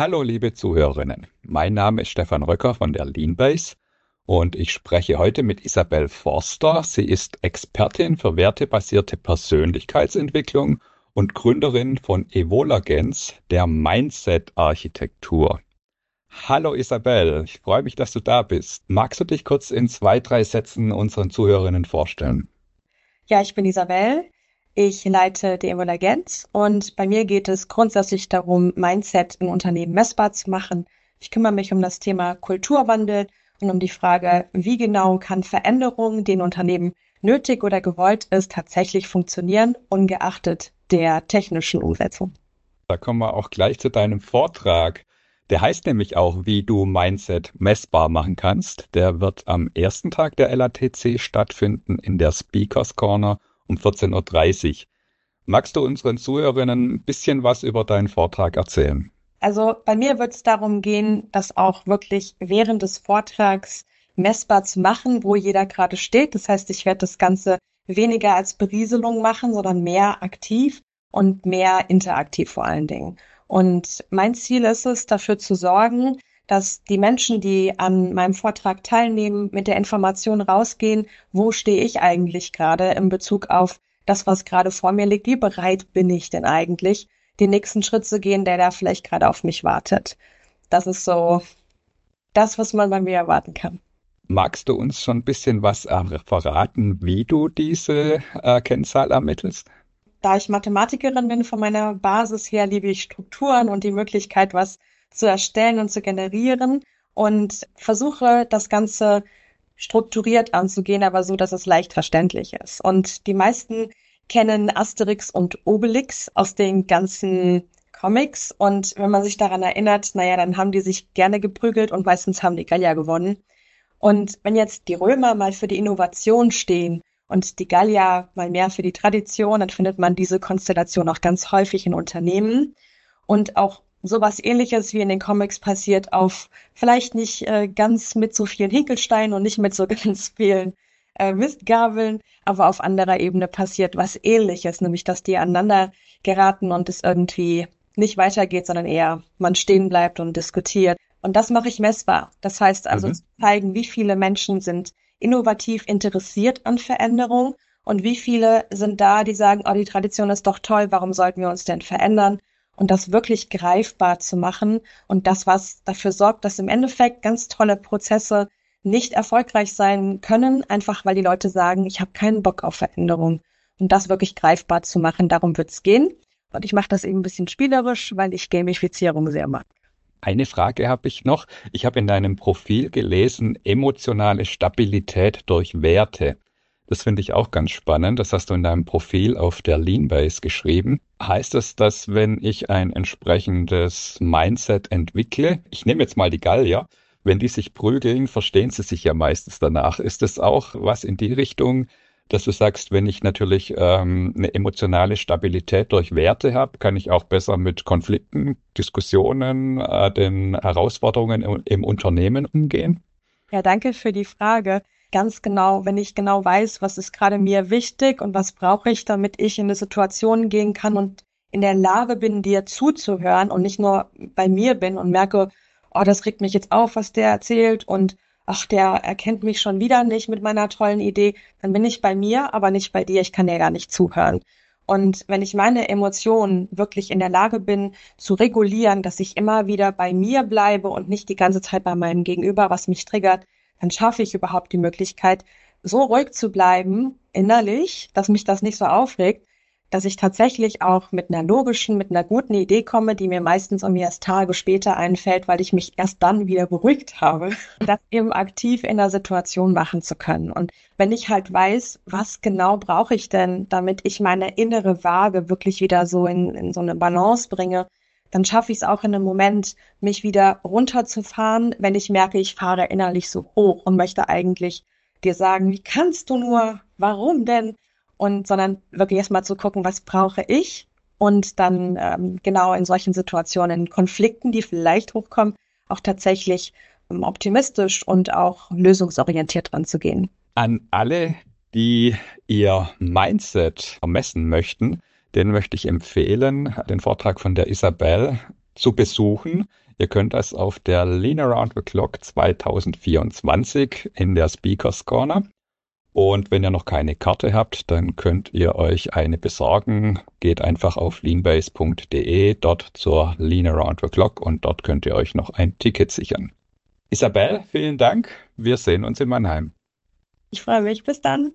Hallo liebe Zuhörerinnen, mein Name ist Stefan Röcker von der Leanbase und ich spreche heute mit Isabel Forster. Sie ist Expertin für wertebasierte Persönlichkeitsentwicklung und Gründerin von Evolagens, der Mindset-Architektur. Hallo Isabel, ich freue mich, dass du da bist. Magst du dich kurz in zwei, drei Sätzen unseren Zuhörerinnen vorstellen? Ja, ich bin Isabel. Ich leite die Emergenz und bei mir geht es grundsätzlich darum, Mindset im Unternehmen messbar zu machen. Ich kümmere mich um das Thema Kulturwandel und um die Frage, wie genau kann Veränderung, die in Unternehmen nötig oder gewollt ist, tatsächlich funktionieren, ungeachtet der technischen Umsetzung. Da kommen wir auch gleich zu deinem Vortrag. Der heißt nämlich auch, wie du Mindset messbar machen kannst. Der wird am ersten Tag der LATC stattfinden in der Speakers Corner um 14.30 Uhr. Magst du unseren Zuhörerinnen ein bisschen was über deinen Vortrag erzählen? Also bei mir wird es darum gehen, das auch wirklich während des Vortrags messbar zu machen, wo jeder gerade steht. Das heißt, ich werde das Ganze weniger als Berieselung machen, sondern mehr aktiv und mehr interaktiv vor allen Dingen. Und mein Ziel ist es, dafür zu sorgen, dass die Menschen, die an meinem Vortrag teilnehmen, mit der Information rausgehen, wo stehe ich eigentlich gerade in Bezug auf das, was gerade vor mir liegt, wie bereit bin ich denn eigentlich, den nächsten Schritt zu gehen, der da vielleicht gerade auf mich wartet. Das ist so das, was man bei mir erwarten kann. Magst du uns schon ein bisschen was verraten, wie du diese äh, Kennzahl ermittelst? Da ich Mathematikerin bin, von meiner Basis her liebe ich Strukturen und die Möglichkeit, was zu erstellen und zu generieren und versuche das Ganze strukturiert anzugehen, aber so, dass es leicht verständlich ist. Und die meisten kennen Asterix und Obelix aus den ganzen Comics. Und wenn man sich daran erinnert, naja, dann haben die sich gerne geprügelt und meistens haben die Gallier gewonnen. Und wenn jetzt die Römer mal für die Innovation stehen und die Gallier mal mehr für die Tradition, dann findet man diese Konstellation auch ganz häufig in Unternehmen. Und auch sowas ähnliches wie in den Comics passiert auf vielleicht nicht äh, ganz mit so vielen Hinkelsteinen und nicht mit so ganz vielen äh, Mistgabeln, aber auf anderer Ebene passiert was ähnliches, nämlich dass die aneinander geraten und es irgendwie nicht weitergeht, sondern eher man stehen bleibt und diskutiert. Und das mache ich messbar. Das heißt also mhm. zu zeigen, wie viele Menschen sind innovativ interessiert an Veränderung und wie viele sind da, die sagen, oh, die Tradition ist doch toll, warum sollten wir uns denn verändern? Und das wirklich greifbar zu machen und das, was dafür sorgt, dass im Endeffekt ganz tolle Prozesse nicht erfolgreich sein können, einfach weil die Leute sagen, ich habe keinen Bock auf Veränderung. Und das wirklich greifbar zu machen, darum wird es gehen. Und ich mache das eben ein bisschen spielerisch, weil ich Gamifizierung sehr mag. Eine Frage habe ich noch. Ich habe in deinem Profil gelesen, emotionale Stabilität durch Werte. Das finde ich auch ganz spannend. Das hast du in deinem Profil auf der Leanbase geschrieben. Heißt das, dass wenn ich ein entsprechendes Mindset entwickle, ich nehme jetzt mal die Gallier, wenn die sich prügeln, verstehen sie sich ja meistens danach. Ist das auch was in die Richtung, dass du sagst, wenn ich natürlich ähm, eine emotionale Stabilität durch Werte habe, kann ich auch besser mit Konflikten, Diskussionen, äh, den Herausforderungen im, im Unternehmen umgehen? Ja, danke für die Frage ganz genau, wenn ich genau weiß, was ist gerade mir wichtig und was brauche ich, damit ich in eine Situation gehen kann und in der Lage bin, dir zuzuhören und nicht nur bei mir bin und merke, oh, das regt mich jetzt auf, was der erzählt und ach, der erkennt mich schon wieder nicht mit meiner tollen Idee, dann bin ich bei mir, aber nicht bei dir, ich kann dir gar nicht zuhören. Und wenn ich meine Emotionen wirklich in der Lage bin zu regulieren, dass ich immer wieder bei mir bleibe und nicht die ganze Zeit bei meinem Gegenüber, was mich triggert, dann schaffe ich überhaupt die Möglichkeit, so ruhig zu bleiben innerlich, dass mich das nicht so aufregt, dass ich tatsächlich auch mit einer logischen, mit einer guten Idee komme, die mir meistens um erst Tage später einfällt, weil ich mich erst dann wieder beruhigt habe, das eben aktiv in der Situation machen zu können. Und wenn ich halt weiß, was genau brauche ich denn, damit ich meine innere Waage wirklich wieder so in, in so eine Balance bringe, dann schaffe ich es auch in einem Moment, mich wieder runterzufahren, wenn ich merke, ich fahre innerlich so hoch und möchte eigentlich dir sagen, wie kannst du nur, warum denn? Und sondern wirklich erstmal zu gucken, was brauche ich? Und dann ähm, genau in solchen Situationen, in Konflikten, die vielleicht hochkommen, auch tatsächlich ähm, optimistisch und auch lösungsorientiert dran zu gehen. An alle, die ihr Mindset ermessen möchten, den möchte ich empfehlen, den Vortrag von der Isabel zu besuchen. Ihr könnt das auf der Lean Around the Clock 2024 in der Speakers Corner. Und wenn ihr noch keine Karte habt, dann könnt ihr euch eine besorgen. Geht einfach auf leanbase.de, dort zur Lean Around the Clock und dort könnt ihr euch noch ein Ticket sichern. Isabel, vielen Dank. Wir sehen uns in Mannheim. Ich freue mich. Bis dann.